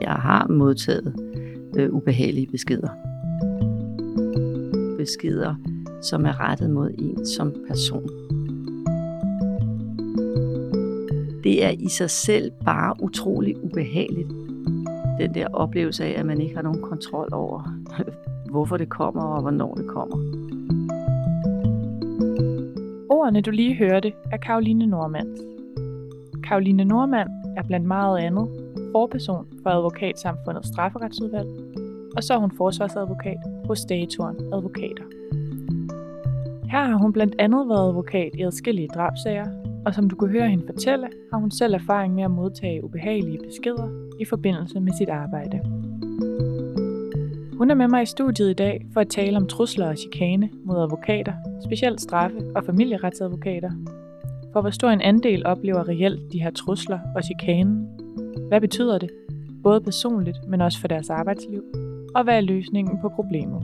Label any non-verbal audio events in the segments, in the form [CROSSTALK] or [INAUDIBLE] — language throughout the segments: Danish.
Jeg har modtaget øh, ubehagelige beskeder. Beskeder, som er rettet mod en som person. Det er i sig selv bare utrolig ubehageligt. Den der oplevelse af, at man ikke har nogen kontrol over, [LAUGHS] hvorfor det kommer og hvornår det kommer. Ordene, du lige hørte, er Karoline Normand. Karoline Normand er blandt meget andet forperson for Advokatsamfundets strafferetsudvalg, og så er hun forsvarsadvokat hos Statoren Advokater. Her har hun blandt andet været advokat i adskillige drabsager, og som du kunne høre hende fortælle, har hun selv erfaring med at modtage ubehagelige beskeder i forbindelse med sit arbejde. Hun er med mig i studiet i dag for at tale om trusler og chikane mod advokater, specielt straffe- og familieretsadvokater. For hvor stor en andel oplever reelt de her trusler og chikanen? Hvad betyder det? Både personligt, men også for deres arbejdsliv. Og hvad er løsningen på problemet?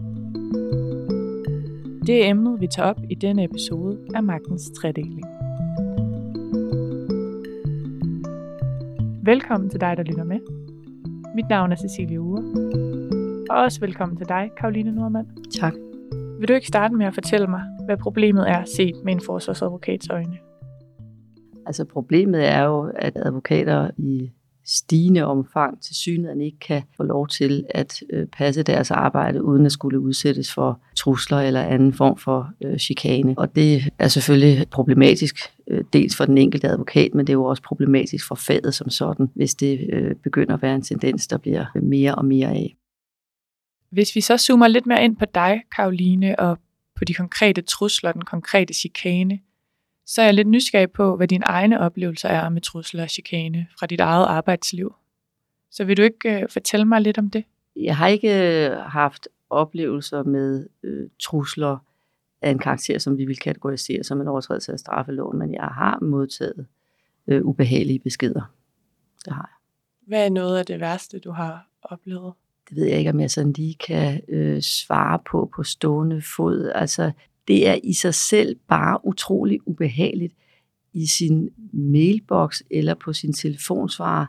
Det er emnet, vi tager op i denne episode af Magtens Tredeling. Velkommen til dig, der lytter med. Mit navn er Cecilie Ure. Og også velkommen til dig, Karoline Nordmand. Tak. Vil du ikke starte med at fortælle mig, hvad problemet er set med en forsvarsadvokats øjne? Altså problemet er jo, at advokater i stigende omfang til synligheden ikke kan få lov til at øh, passe deres arbejde, uden at skulle udsættes for trusler eller anden form for øh, chikane. Og det er selvfølgelig problematisk, øh, dels for den enkelte advokat, men det er jo også problematisk for faget som sådan, hvis det øh, begynder at være en tendens, der bliver mere og mere af. Hvis vi så zoomer lidt mere ind på dig, Karoline, og på de konkrete trusler, den konkrete chikane, så er jeg lidt nysgerrig på, hvad dine egne oplevelser er med trusler og chikane fra dit eget arbejdsliv. Så vil du ikke uh, fortælle mig lidt om det? Jeg har ikke øh, haft oplevelser med øh, trusler af en karakter, som vi vil kategorisere som en overtrædelse af straffeloven, men jeg har modtaget øh, ubehagelige beskeder. Det har jeg. Hvad er noget af det værste, du har oplevet? Det ved jeg ikke, om jeg sådan lige kan øh, svare på på stående fod. Altså, det er i sig selv bare utrolig ubehageligt i sin mailbox eller på sin telefonsvarer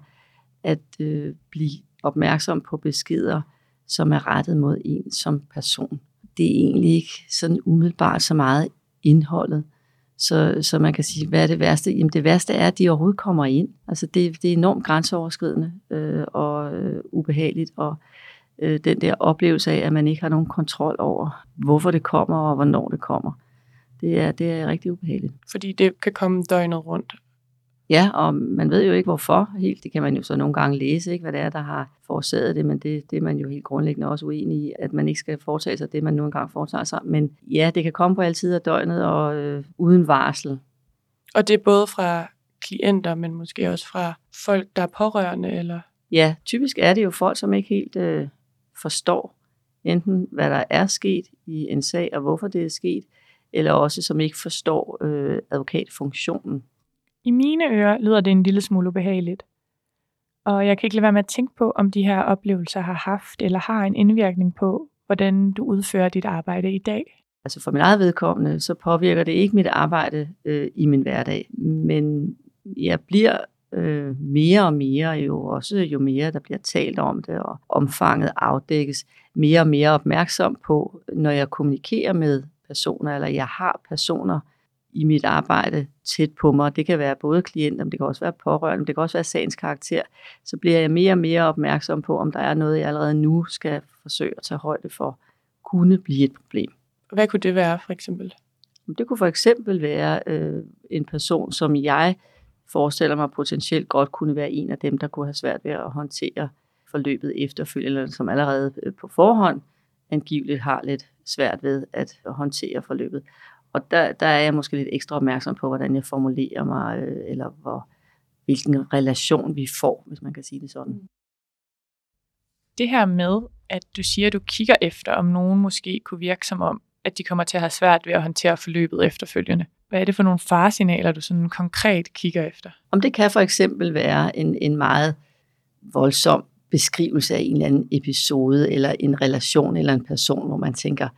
at øh, blive opmærksom på beskeder, som er rettet mod en som person. Det er egentlig ikke sådan umiddelbart så meget indholdet, så, så man kan sige, hvad er det værste? Jamen det værste er, at de overhovedet kommer ind. Altså det, det er enormt grænseoverskridende øh, og øh, ubehageligt, og øh, den der oplevelse af, at man ikke har nogen kontrol over, hvorfor det kommer og hvornår det kommer. Det er, det er rigtig ubehageligt. Fordi det kan komme døgnet rundt. Ja, og man ved jo ikke hvorfor helt. Det kan man jo så nogle gange læse, ikke, hvad det er, der har forårsaget det, men det, det er man jo helt grundlæggende også uenig i, at man ikke skal foretage sig det, man nu engang foretager sig. Men ja, det kan komme på altid af døgnet og øh, uden varsel. Og det er både fra klienter, men måske også fra folk, der er pårørende, eller? Ja, typisk er det jo folk, som ikke helt øh, forstår enten, hvad der er sket i en sag, og hvorfor det er sket, eller også som ikke forstår øh, advokatfunktionen. I mine ører lyder det en lille smule ubehageligt. Og jeg kan ikke lade være med at tænke på, om de her oplevelser har haft eller har en indvirkning på, hvordan du udfører dit arbejde i dag. Altså for min eget vedkommende, så påvirker det ikke mit arbejde øh, i min hverdag, men jeg bliver øh, mere og mere, jo også jo mere der bliver talt om det, og omfanget afdækkes, mere og mere opmærksom på, når jeg kommunikerer med personer, eller jeg har personer i mit arbejde tæt på mig. Det kan være både klienter, men det kan også være pårørende, det kan også være sagens karakter. Så bliver jeg mere og mere opmærksom på, om der er noget, jeg allerede nu skal forsøge at tage højde for, kunne blive et problem. Hvad kunne det være for eksempel? Det kunne for eksempel være øh, en person, som jeg forestiller mig potentielt godt kunne være en af dem, der kunne have svært ved at håndtere forløbet efterfølgende, eller som allerede øh, på forhånd angiveligt har lidt svært ved at håndtere forløbet. Og der, der er jeg måske lidt ekstra opmærksom på, hvordan jeg formulerer mig, øh, eller hvor, hvilken relation vi får, hvis man kan sige det sådan. Mm. Det her med, at du siger, at du kigger efter, om nogen måske kunne virke som om, at de kommer til at have svært ved at håndtere forløbet efterfølgende. Hvad er det for nogle faresignaler, du sådan konkret kigger efter? Om det kan for eksempel være en, en meget voldsom beskrivelse af en eller anden episode, eller en relation, eller en person, hvor man tænker,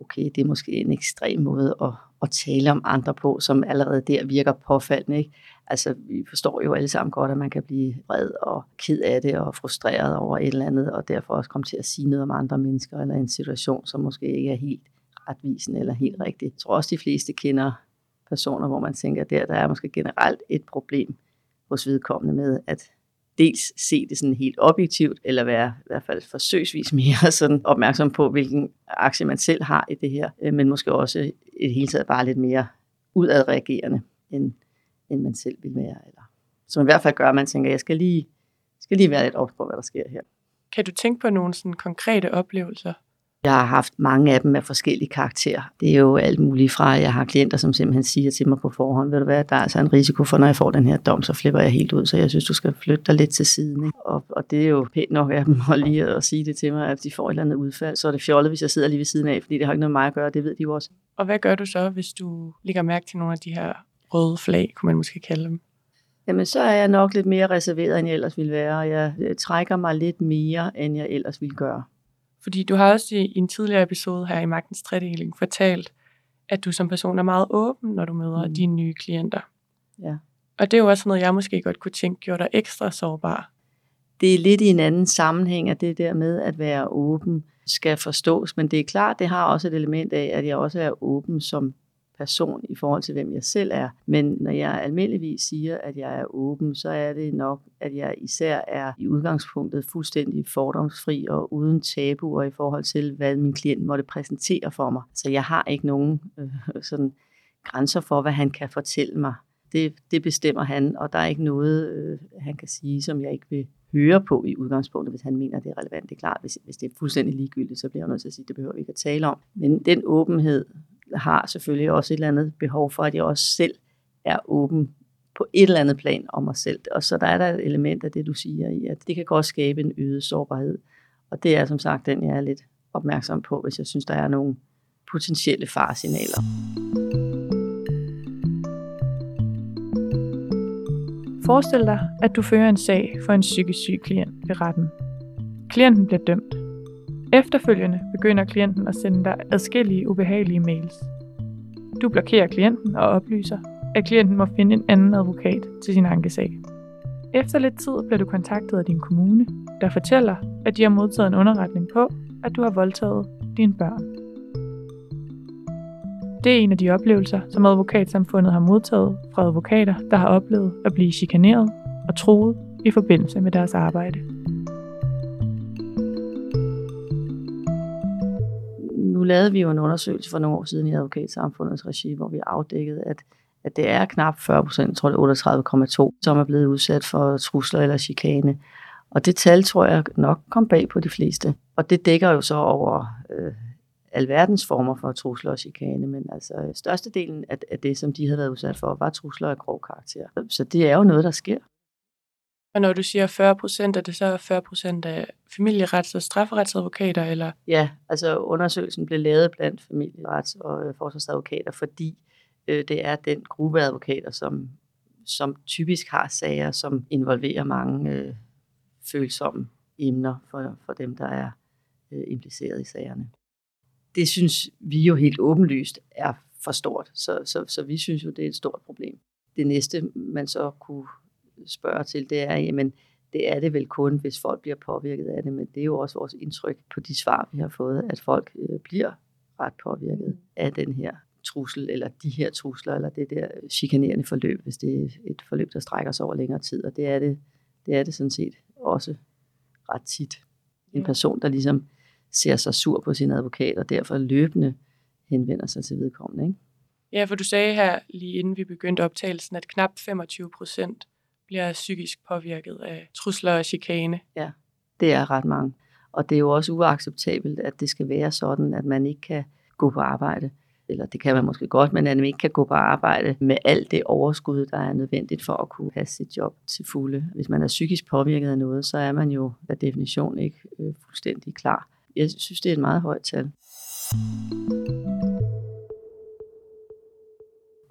okay, det er måske en ekstrem måde at, at tale om andre på, som allerede der virker påfaldende. Ikke? Altså, vi forstår jo alle sammen godt, at man kan blive vred og ked af det og frustreret over et eller andet, og derfor også komme til at sige noget om andre mennesker eller en situation, som måske ikke er helt retvisende eller helt rigtig. Jeg tror også, de fleste kender personer, hvor man tænker, at der, der er måske generelt et problem hos vedkommende med, at dels se det sådan helt objektivt, eller være i hvert fald forsøgsvis [LAUGHS] mere sådan opmærksom på, hvilken aktie man selv har i det her, øh, men måske også i det hele taget bare lidt mere udadreagerende, end, end man selv vil være. Eller, som i hvert fald gør, at man tænker, at jeg skal lige, skal lige være lidt op på, hvad der sker her. Kan du tænke på nogle sådan konkrete oplevelser, jeg har haft mange af dem af forskellige karakterer. Det er jo alt muligt fra, at jeg har klienter, som simpelthen siger til mig på forhånd, ved du hvad, der er altså en risiko for, når jeg får den her dom, så flipper jeg helt ud, så jeg synes, du skal flytte dig lidt til siden. Ikke? Og, og det er jo pænt nok af dem at lige at sige det til mig, at de får et eller andet udfald. Så er det fjollet, hvis jeg sidder lige ved siden af, fordi det har ikke noget med mig at gøre, det ved de jo også. Og hvad gør du så, hvis du lægger mærke til nogle af de her røde flag, kunne man måske kalde dem? Jamen, så er jeg nok lidt mere reserveret, end jeg ellers ville være, og jeg trækker mig lidt mere, end jeg ellers ville gøre. Fordi du har også i en tidligere episode her i Magtens Tredeling fortalt, at du som person er meget åben, når du møder mm. dine nye klienter. Ja. Og det er jo også noget, jeg måske godt kunne tænke gjorde dig ekstra sårbar. Det er lidt i en anden sammenhæng, at det der med at være åben skal forstås, men det er klart, det har også et element af, at jeg også er åben som person i forhold til, hvem jeg selv er. Men når jeg almindeligvis siger, at jeg er åben, så er det nok, at jeg især er i udgangspunktet fuldstændig fordomsfri og uden tabuer i forhold til, hvad min klient måtte præsentere for mig. Så jeg har ikke nogen øh, sådan grænser for, hvad han kan fortælle mig. Det, det bestemmer han, og der er ikke noget, øh, han kan sige, som jeg ikke vil høre på i udgangspunktet, hvis han mener, det er relevant. Det er klart, hvis, hvis det er fuldstændig ligegyldigt, så bliver jeg nødt til at sige, at det behøver vi ikke at tale om. Men den åbenhed, har selvfølgelig også et eller andet behov for, at jeg også selv er åben på et eller andet plan om mig selv. Og så der er der et element af det, du siger i, at det kan godt skabe en øget sårbarhed. Og det er som sagt den, jeg er lidt opmærksom på, hvis jeg synes, der er nogle potentielle faresignaler. Forestil dig, at du fører en sag for en psykisk syg klient ved retten. Klienten bliver dømt, Efterfølgende begynder klienten at sende dig adskillige ubehagelige mails. Du blokerer klienten og oplyser, at klienten må finde en anden advokat til sin ankesag. Efter lidt tid bliver du kontaktet af din kommune, der fortæller, at de har modtaget en underretning på, at du har voldtaget dine børn. Det er en af de oplevelser, som advokatsamfundet har modtaget fra advokater, der har oplevet at blive chikaneret og troet i forbindelse med deres arbejde. Lavede vi jo en undersøgelse for nogle år siden i advokatsamfundets regi, hvor vi afdækkede, at, at det er knap 40 procent, tror det 38,2, som er blevet udsat for trusler eller chikane. Og det tal tror jeg nok kom bag på de fleste. Og det dækker jo så over øh, alverdens former for trusler og chikane, men altså størstedelen af, af det, som de havde været udsat for, var trusler af grov karakter. Så det er jo noget, der sker. Og når du siger 40 procent, er det så 40 procent af familierets- og strafferetsadvokater? Eller? Ja, altså undersøgelsen blev lavet blandt familierets- og øh, forsvarsadvokater, fordi øh, det er den gruppe advokater, som, som typisk har sager, som involverer mange øh, følsomme emner for, for dem, der er øh, impliceret i sagerne. Det synes vi jo helt åbenlyst er for stort, så, så, så vi synes jo, det er et stort problem. Det næste, man så kunne spørger til, det er, jamen, det er det vel kun, hvis folk bliver påvirket af det, men det er jo også vores indtryk på de svar, vi har fået, at folk øh, bliver ret påvirket af den her trussel, eller de her trusler, eller det der chikanerende forløb, hvis det er et forløb, der strækker sig over længere tid, og det er det, det, er det sådan set også ret tit. En person, der ligesom ser sig sur på sin advokat, og derfor løbende henvender sig til vedkommende. Ikke? Ja, for du sagde her lige inden vi begyndte optagelsen, at knap 25 procent bliver psykisk påvirket af trusler og chikane. Ja, det er ret mange. Og det er jo også uacceptabelt, at det skal være sådan, at man ikke kan gå på arbejde. Eller det kan man måske godt, men at man ikke kan gå på arbejde med alt det overskud, der er nødvendigt for at kunne passe sit job til fulde. Hvis man er psykisk påvirket af noget, så er man jo af definition ikke øh, fuldstændig klar. Jeg synes, det er et meget højt tal.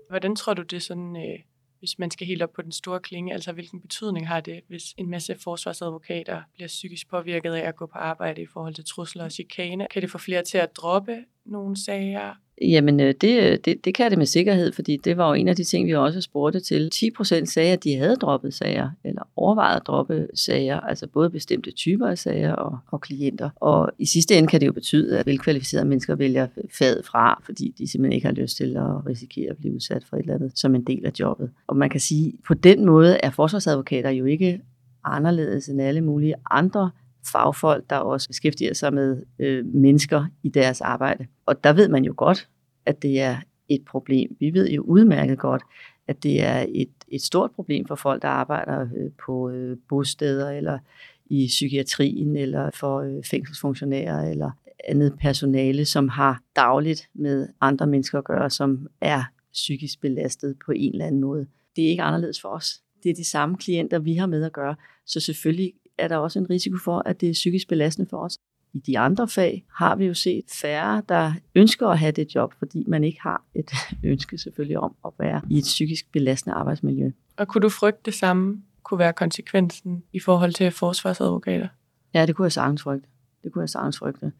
Hvordan tror du, det sådan øh, hvis man skal helt op på den store klinge? Altså hvilken betydning har det, hvis en masse forsvarsadvokater bliver psykisk påvirket af at gå på arbejde i forhold til trusler og chikane? Kan det få flere til at droppe nogle sager? Jamen, øh, det, øh, det, det kan det med sikkerhed, fordi det var jo en af de ting, vi også spurgte til. 10 procent sagde, at de havde droppet sager, eller overvejet at droppe sager, altså både bestemte typer af sager og, og klienter. Og i sidste ende kan det jo betyde, at velkvalificerede mennesker vælger faget fra, fordi de simpelthen ikke har lyst til at risikere at blive udsat for et eller andet som en del af jobbet. Og man kan sige, på den måde er forsvarsadvokater jo ikke anderledes end alle mulige andre fagfolk, der også beskæftiger sig med øh, mennesker i deres arbejde. Og der ved man jo godt, at det er et problem. Vi ved jo udmærket godt, at det er et, et stort problem for folk, der arbejder øh, på øh, bosteder eller i psykiatrien eller for øh, fængselsfunktionærer eller andet personale, som har dagligt med andre mennesker at gøre, som er psykisk belastet på en eller anden måde. Det er ikke anderledes for os. Det er de samme klienter, vi har med at gøre. Så selvfølgelig er der også en risiko for, at det er psykisk belastende for os. I de andre fag har vi jo set færre, der ønsker at have det job, fordi man ikke har et [LAUGHS] ønske selvfølgelig om at være i et psykisk belastende arbejdsmiljø. Og kunne du frygte det samme kunne være konsekvensen i forhold til forsvarsadvokater? Ja, det kunne jeg sagtens frygte. Det kunne jeg sagtens frygte.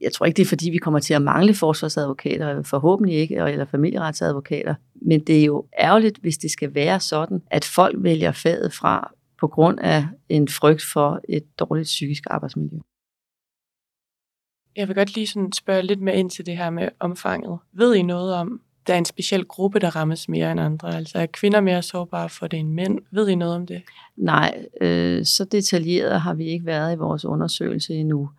Jeg tror ikke, det er fordi, vi kommer til at mangle forsvarsadvokater, forhåbentlig ikke, eller familieretsadvokater. Men det er jo ærgerligt, hvis det skal være sådan, at folk vælger faget fra på grund af en frygt for et dårligt psykisk arbejdsmiljø. Jeg vil godt lige sådan spørge lidt mere ind til det her med omfanget. Ved I noget om, der er en speciel gruppe, der rammes mere end andre? Altså er kvinder mere sårbare for det end mænd? Ved I noget om det? Nej, øh, så detaljeret har vi ikke været i vores undersøgelse endnu.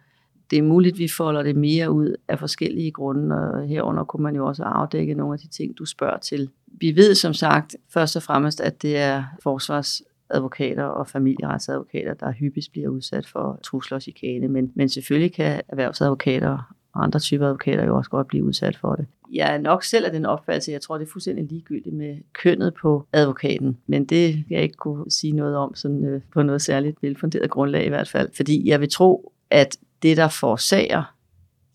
Det er muligt, at vi folder det mere ud af forskellige grunde, og herunder kunne man jo også afdække nogle af de ting, du spørger til. Vi ved som sagt først og fremmest, at det er forsvars advokater og familieretsadvokater, der hyppigst bliver udsat for trusler og chikane. Men, men selvfølgelig kan erhvervsadvokater og andre typer advokater jo også godt blive udsat for det. Jeg er nok selv af den opfattelse, jeg tror, det er fuldstændig ligegyldigt med kønnet på advokaten, men det jeg ikke kunne sige noget om sådan, øh, på noget særligt velfunderet grundlag i hvert fald, fordi jeg vil tro, at det, der forårsager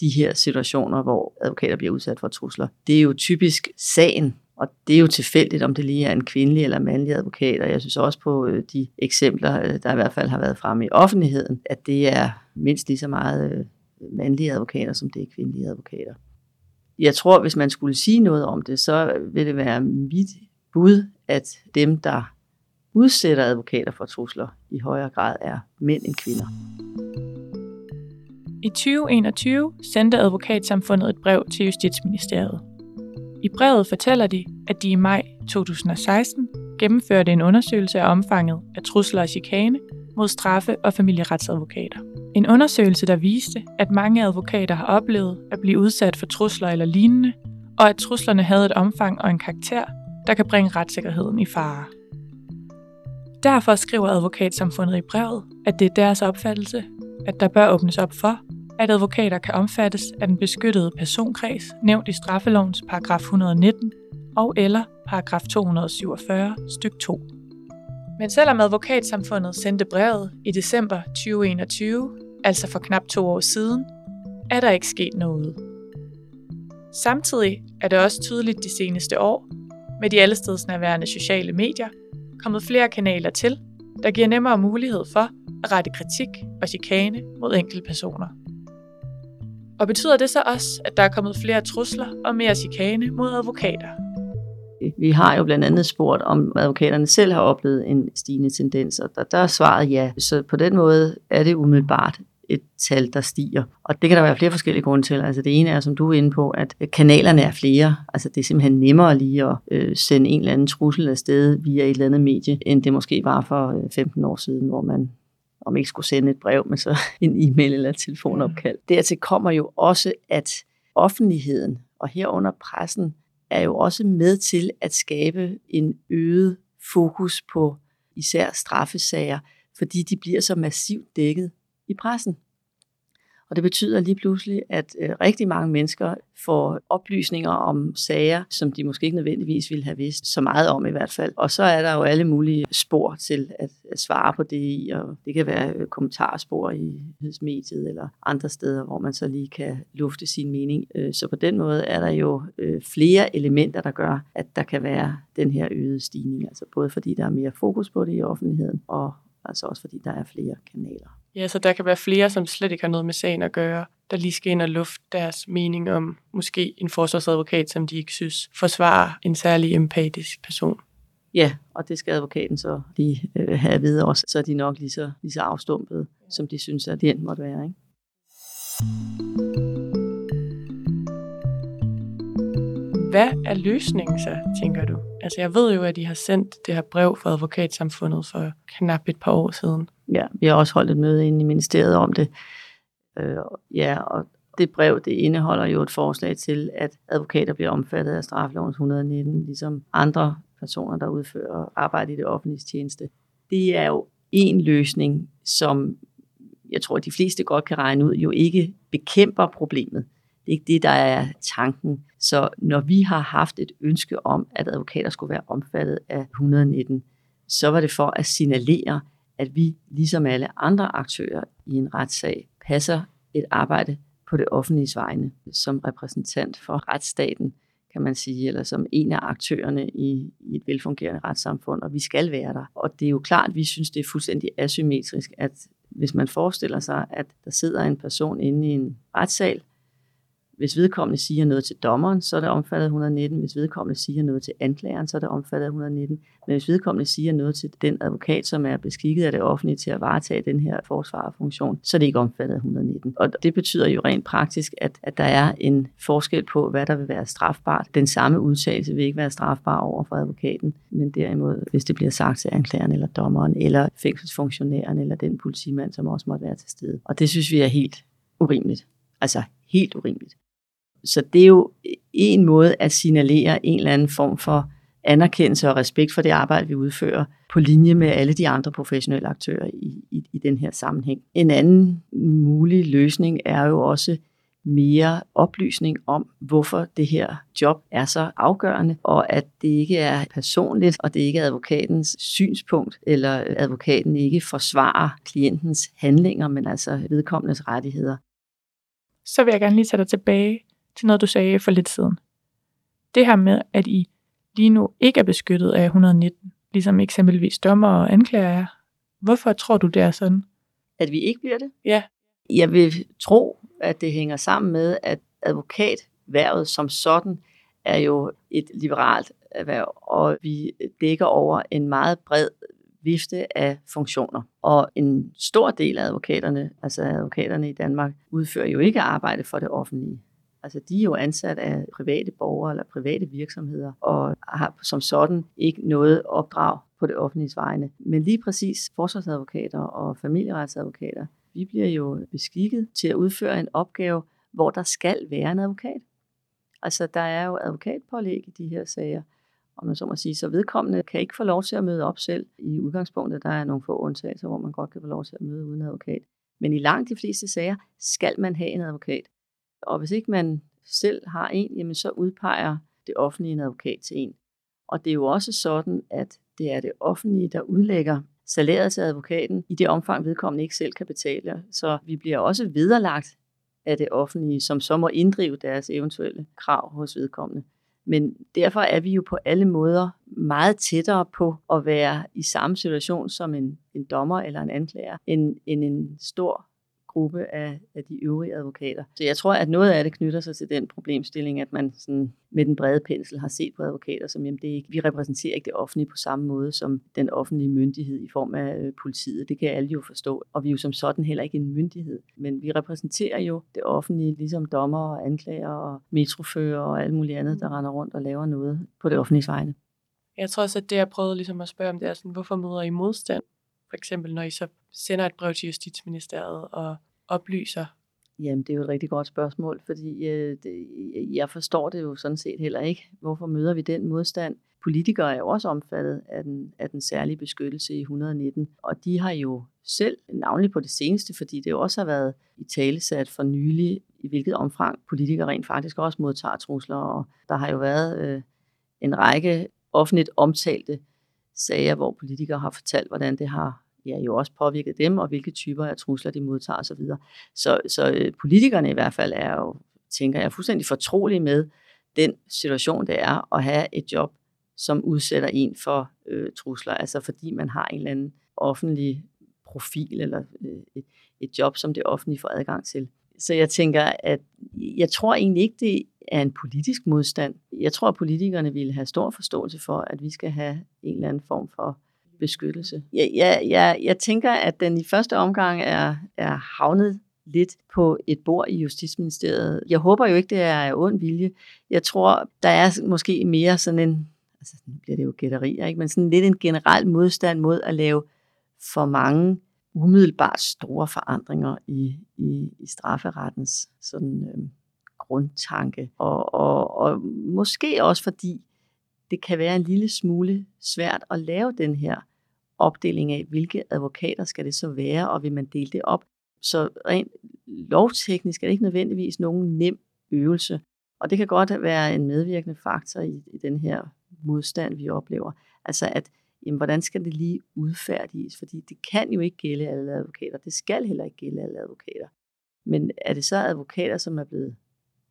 de her situationer, hvor advokater bliver udsat for trusler, det er jo typisk sagen, og det er jo tilfældigt, om det lige er en kvindelig eller mandlig advokat, og jeg synes også på øh, de eksempler, øh, der i hvert fald har været fremme i offentligheden, at det er mindst lige så meget øh, mandlige advokater, som det er kvindelige advokater. Jeg tror, hvis man skulle sige noget om det, så vil det være mit bud, at dem, der udsætter advokater for trusler, i højere grad er mænd end kvinder. I 2021 sendte advokatsamfundet et brev til Justitsministeriet i brevet fortæller de, at de i maj 2016 gennemførte en undersøgelse af omfanget af trusler og chikane mod straffe- og familieretsadvokater. En undersøgelse, der viste, at mange advokater har oplevet at blive udsat for trusler eller lignende, og at truslerne havde et omfang og en karakter, der kan bringe retssikkerheden i fare. Derfor skriver advokatsamfundet i brevet, at det er deres opfattelse, at der bør åbnes op for, at advokater kan omfattes af den beskyttede personkreds nævnt i straffelovens paragraf 119 og eller paragraf 247 styk 2. Men selvom advokatsamfundet sendte brevet i december 2021, altså for knap to år siden, er der ikke sket noget. Samtidig er det også tydeligt de seneste år, med de allestedsnærværende sociale medier, kommet flere kanaler til, der giver nemmere mulighed for at rette kritik og chikane mod enkelte personer. Og betyder det så også, at der er kommet flere trusler og mere chikane mod advokater? Vi har jo blandt andet spurgt, om advokaterne selv har oplevet en stigende tendens, og der, der er svaret ja. Så på den måde er det umiddelbart et tal, der stiger. Og det kan der være flere forskellige grunde til. Altså det ene er, som du er inde på, at kanalerne er flere. Altså det er simpelthen nemmere lige at øh, sende en eller anden trussel afsted via et eller andet medie, end det måske var for 15 øh, år siden, hvor man om ikke skulle sende et brev, men så [LAUGHS] en e-mail eller et telefonopkald. Dertil kommer jo også, at offentligheden og herunder pressen er jo også med til at skabe en øget fokus på især straffesager, fordi de bliver så massivt dækket i pressen. Og det betyder lige pludselig, at øh, rigtig mange mennesker får oplysninger om sager, som de måske ikke nødvendigvis ville have vidst så meget om i hvert fald. Og så er der jo alle mulige spor til at, at svare på det i, og det kan være øh, kommentarspor i nyhedsmediet eller andre steder, hvor man så lige kan lufte sin mening. Øh, så på den måde er der jo øh, flere elementer, der gør, at der kan være den her øgede stigning. Altså både fordi der er mere fokus på det i offentligheden, og altså også fordi der er flere kanaler. Ja, så der kan være flere, som slet ikke har noget med sagen at gøre, der lige skal ind og lufte deres mening om måske en forsvarsadvokat, som de ikke synes forsvarer en særlig empatisk person. Ja, og det skal advokaten så lige øh, have at vide også, så er de nok lige så, lige så afstumpet, som de synes, at det måtte være. Ikke? Hvad er løsningen så, tænker du? Altså jeg ved jo, at de har sendt det her brev fra advokatsamfundet for knap et par år siden. Ja, vi har også holdt et møde inde i ministeriet om det. Øh, ja, og det brev, det indeholder jo et forslag til, at advokater bliver omfattet af straflovens 119, ligesom andre personer, der udfører arbejde i det offentlige tjeneste. Det er jo en løsning, som jeg tror, de fleste godt kan regne ud, jo ikke bekæmper problemet. Det er ikke det, der er tanken. Så når vi har haft et ønske om, at advokater skulle være omfattet af 119, så var det for at signalere, at vi, ligesom alle andre aktører i en retssag, passer et arbejde på det offentlige vegne som repræsentant for retsstaten, kan man sige, eller som en af aktørerne i, i et velfungerende retssamfund, og vi skal være der. Og det er jo klart, at vi synes, det er fuldstændig asymmetrisk, at hvis man forestiller sig, at der sidder en person inde i en retssal, hvis vedkommende siger noget til dommeren, så er det omfattet af 119. Hvis vedkommende siger noget til anklageren, så er det omfattet af 119. Men hvis vedkommende siger noget til den advokat, som er beskikket af det offentlige til at varetage den her forsvarerfunktion, så er det ikke omfattet af 119. Og det betyder jo rent praktisk, at, at der er en forskel på, hvad der vil være strafbart. Den samme udtalelse vil ikke være strafbar over for advokaten, men derimod, hvis det bliver sagt til anklageren eller dommeren, eller fængselsfunktionæren, eller den politimand, som også måtte være til stede. Og det synes vi er helt urimeligt. Altså helt urimeligt. Så det er jo en måde at signalere en eller anden form for anerkendelse og respekt for det arbejde, vi udfører, på linje med alle de andre professionelle aktører i, i, i den her sammenhæng. En anden mulig løsning er jo også mere oplysning om, hvorfor det her job er så afgørende, og at det ikke er personligt, og det ikke er advokatens synspunkt, eller advokaten ikke forsvarer klientens handlinger, men altså vedkommendes rettigheder. Så vil jeg gerne lige tage dig tilbage til noget, du sagde for lidt siden. Det her med, at I lige nu ikke er beskyttet af 119, ligesom eksempelvis dommer og anklager er. Hvorfor tror du, det er sådan? At vi ikke bliver det? Ja. Jeg vil tro, at det hænger sammen med, at advokatværvet som sådan er jo et liberalt erhverv, og vi dækker over en meget bred vifte af funktioner. Og en stor del af advokaterne, altså advokaterne i Danmark, udfører jo ikke arbejde for det offentlige. Altså de er jo ansat af private borgere eller private virksomheder, og har som sådan ikke noget opdrag på det offentlige vegne. Men lige præcis forsvarsadvokater og familieretsadvokater, vi bliver jo beskikket til at udføre en opgave, hvor der skal være en advokat. Altså der er jo advokatpålæg i de her sager, om man så må sige. Så vedkommende kan ikke få lov til at møde op selv i udgangspunktet. Der er nogle få undtagelser, hvor man godt kan få lov til at møde uden advokat. Men i langt de fleste sager skal man have en advokat. Og hvis ikke man selv har en, jamen så udpeger det offentlige en advokat til en. Og det er jo også sådan, at det er det offentlige, der udlægger salæret til advokaten i det omfang, vedkommende ikke selv kan betale. Så vi bliver også vederlagt af det offentlige, som så må inddrive deres eventuelle krav hos vedkommende. Men derfor er vi jo på alle måder meget tættere på at være i samme situation som en, en dommer eller en anklager, end, end en stor gruppe af, af de øvrige advokater. Så jeg tror, at noget af det knytter sig til den problemstilling, at man sådan med den brede pensel har set på advokater som, jamen det er ikke, vi repræsenterer ikke det offentlige på samme måde som den offentlige myndighed i form af øh, politiet. Det kan alle jo forstå. Og vi er jo som sådan heller ikke en myndighed. Men vi repræsenterer jo det offentlige, ligesom dommer og anklager og metrofører og alt muligt andet, der render rundt og laver noget på det offentlige vegne. Jeg tror også, at det jeg prøvede ligesom at spørge om, det er sådan, hvorfor møder I modstand? For eksempel når I så sender et brev til Justitsministeriet og oplyser? Jamen, det er jo et rigtig godt spørgsmål, fordi øh, det, jeg forstår det jo sådan set heller ikke. Hvorfor møder vi den modstand? Politikere er jo også omfattet af den, af den særlige beskyttelse i 119, og de har jo selv, navnlig på det seneste, fordi det jo også har været i talesat for nylig, i hvilket omfang politikere rent faktisk også modtager trusler, og der har jo været øh, en række offentligt omtalte sager, hvor politikere har fortalt, hvordan det har ja, jo også påvirket dem, og hvilke typer af trusler de modtager osv. Så, så, så øh, politikerne i hvert fald er jo, tænker jeg, fuldstændig fortrolige med den situation, det er at have et job, som udsætter en for øh, trusler, altså fordi man har en eller anden offentlig profil eller øh, et, et job, som det offentlige får adgang til. Så jeg tænker, at jeg tror egentlig ikke, det er en politisk modstand. Jeg tror, at politikerne ville have stor forståelse for, at vi skal have en eller anden form for beskyttelse. Jeg, jeg, jeg, jeg tænker, at den i første omgang er, er havnet lidt på et bord i Justitsministeriet. Jeg håber jo ikke, det er af ond vilje. Jeg tror, der er måske mere sådan en, altså nu bliver det jo gætterier, ikke? men sådan lidt en generel modstand mod at lave for mange umiddelbart store forandringer i, i, i strafferettens sådan, øh, grundtanke. Og, og, og måske også fordi det kan være en lille smule svært at lave den her opdeling af, hvilke advokater skal det så være, og vil man dele det op. Så rent lovteknisk er det ikke nødvendigvis nogen nem øvelse. Og det kan godt være en medvirkende faktor i, i den her modstand, vi oplever. Altså at, jamen, hvordan skal det lige udfærdiges? Fordi det kan jo ikke gælde alle advokater. Det skal heller ikke gælde alle advokater. Men er det så advokater, som er blevet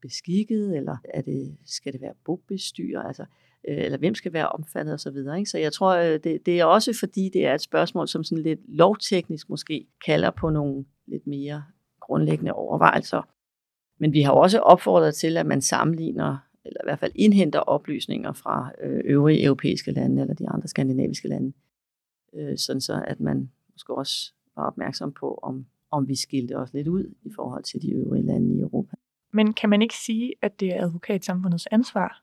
beskikket, eller er det, skal det være bogbestyrer? Altså, øh, eller hvem skal være omfattet osv. Ikke? Så jeg tror, øh, det, det er også fordi, det er et spørgsmål, som sådan lidt lovteknisk måske kalder på nogle lidt mere grundlæggende overvejelser. Men vi har også opfordret til, at man sammenligner, eller i hvert fald indhenter oplysninger fra øh, øvrige europæiske lande, eller de andre skandinaviske lande, øh, sådan så at man måske også var opmærksom på, om, om vi skilte os lidt ud i forhold til de øvrige lande i Europa. Men kan man ikke sige, at det er advokatsamfundets ansvar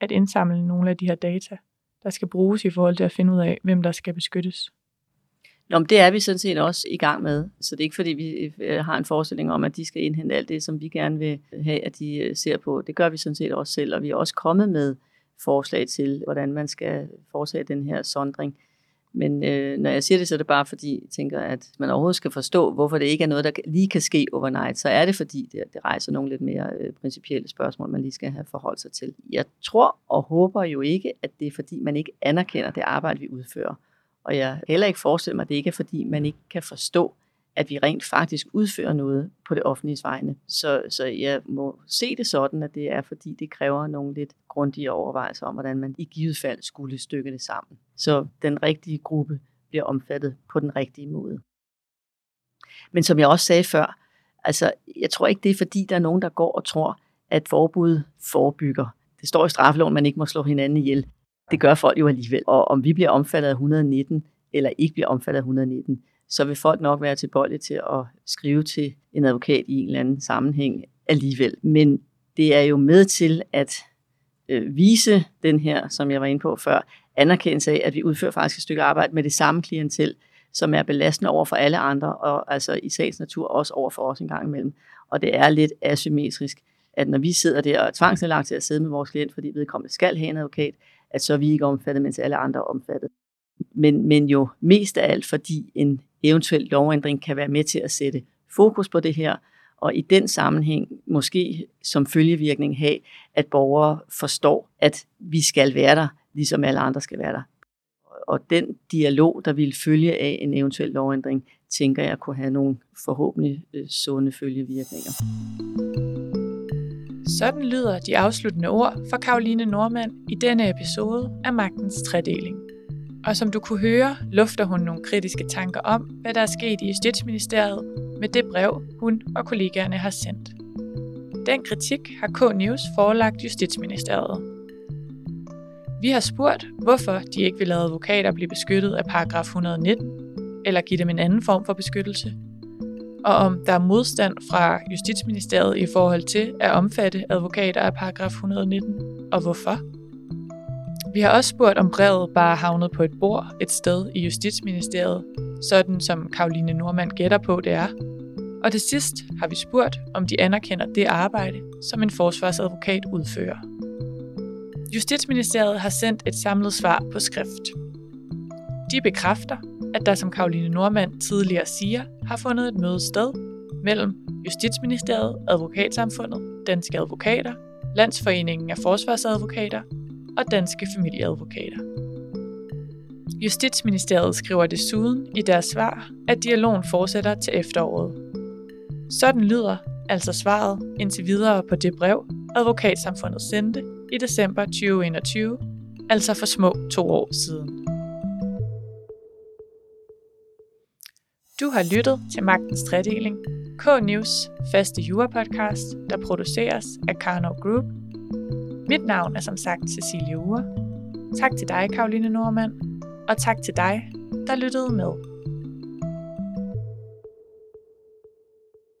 at indsamle nogle af de her data, der skal bruges i forhold til at finde ud af, hvem der skal beskyttes? Nå, men det er vi sådan set også i gang med. Så det er ikke fordi, vi øh, har en forestilling om, at de skal indhente alt det, som vi gerne vil have, at de øh, ser på. Det gør vi sådan set også selv, og vi er også kommet med forslag til, hvordan man skal foretage den her sondring. Men øh, når jeg siger det, så er det bare fordi, jeg tænker, at man overhovedet skal forstå, hvorfor det ikke er noget, der lige kan ske overnight. Så er det fordi, det, det rejser nogle lidt mere øh, principielle spørgsmål, man lige skal have forholdt sig til. Jeg tror og håber jo ikke, at det er fordi, man ikke anerkender det arbejde, vi udfører. Og jeg heller ikke forestille mig, at det ikke er fordi, man ikke kan forstå, at vi rent faktisk udfører noget på det offentlige vegne. Så, så jeg må se det sådan, at det er fordi, det kræver nogle lidt grundige overvejelser om, hvordan man i givet fald skulle stykke det sammen. Så den rigtige gruppe bliver omfattet på den rigtige måde. Men som jeg også sagde før, altså jeg tror ikke, det er fordi, der er nogen, der går og tror, at forbud forebygger. Det står i straffeloven, man ikke må slå hinanden ihjel. Det gør folk jo alligevel. Og om vi bliver omfattet af 119, eller ikke bliver omfattet af 119, så vil folk nok være tilbøjelige til at skrive til en advokat i en eller anden sammenhæng alligevel. Men det er jo med til at øh, vise den her, som jeg var inde på før, anerkendelse af, at vi udfører faktisk et stykke arbejde med det samme klientel, som er belastende over for alle andre, og altså i sagens natur også over for os en gang imellem. Og det er lidt asymmetrisk, at når vi sidder der og er tvangsnedlagt til at sidde med vores klient, fordi vedkommende skal have en advokat, at så er vi ikke omfattet, mens alle andre er omfattet. Men, men jo mest af alt, fordi en eventuel lovændring kan være med til at sætte fokus på det her, og i den sammenhæng måske som følgevirkning have, at borgere forstår, at vi skal være der, ligesom alle andre skal være der. Og den dialog, der vil følge af en eventuel lovændring, tænker jeg kunne have nogle forhåbentlig øh, sunde følgevirkninger. Sådan lyder de afsluttende ord fra Karoline Normand i denne episode af Magtens Tredeling. Og som du kunne høre, lufter hun nogle kritiske tanker om, hvad der er sket i Justitsministeriet med det brev, hun og kollegaerne har sendt. Den kritik har K-News forelagt Justitsministeriet. Vi har spurgt, hvorfor de ikke vil lade advokater blive beskyttet af paragraf 119, eller give dem en anden form for beskyttelse, og om der er modstand fra Justitsministeriet i forhold til at omfatte advokater af paragraf 119, og hvorfor. Vi har også spurgt, om brevet bare havnet på et bord et sted i Justitsministeriet, sådan som Karoline Normand gætter på, det er. Og til sidst har vi spurgt, om de anerkender det arbejde, som en forsvarsadvokat udfører. Justitsministeriet har sendt et samlet svar på skrift. De bekræfter, at der som Karoline Normand tidligere siger, har fundet et møde sted mellem Justitsministeriet, Advokatsamfundet, Danske Advokater, Landsforeningen af Forsvarsadvokater og Danske Familieadvokater. Justitsministeriet skriver desuden i deres svar, at dialogen fortsætter til efteråret. Sådan lyder altså svaret indtil videre på det brev, advokatsamfundet sendte i december 2021, altså for små to år siden. Du har lyttet til Magtens Tredeling, K-News faste jura-podcast, der produceres af Karnov Group. Mit navn er som sagt Cecilie Ure. Tak til dig, Karoline Normand, og tak til dig, der lyttede med.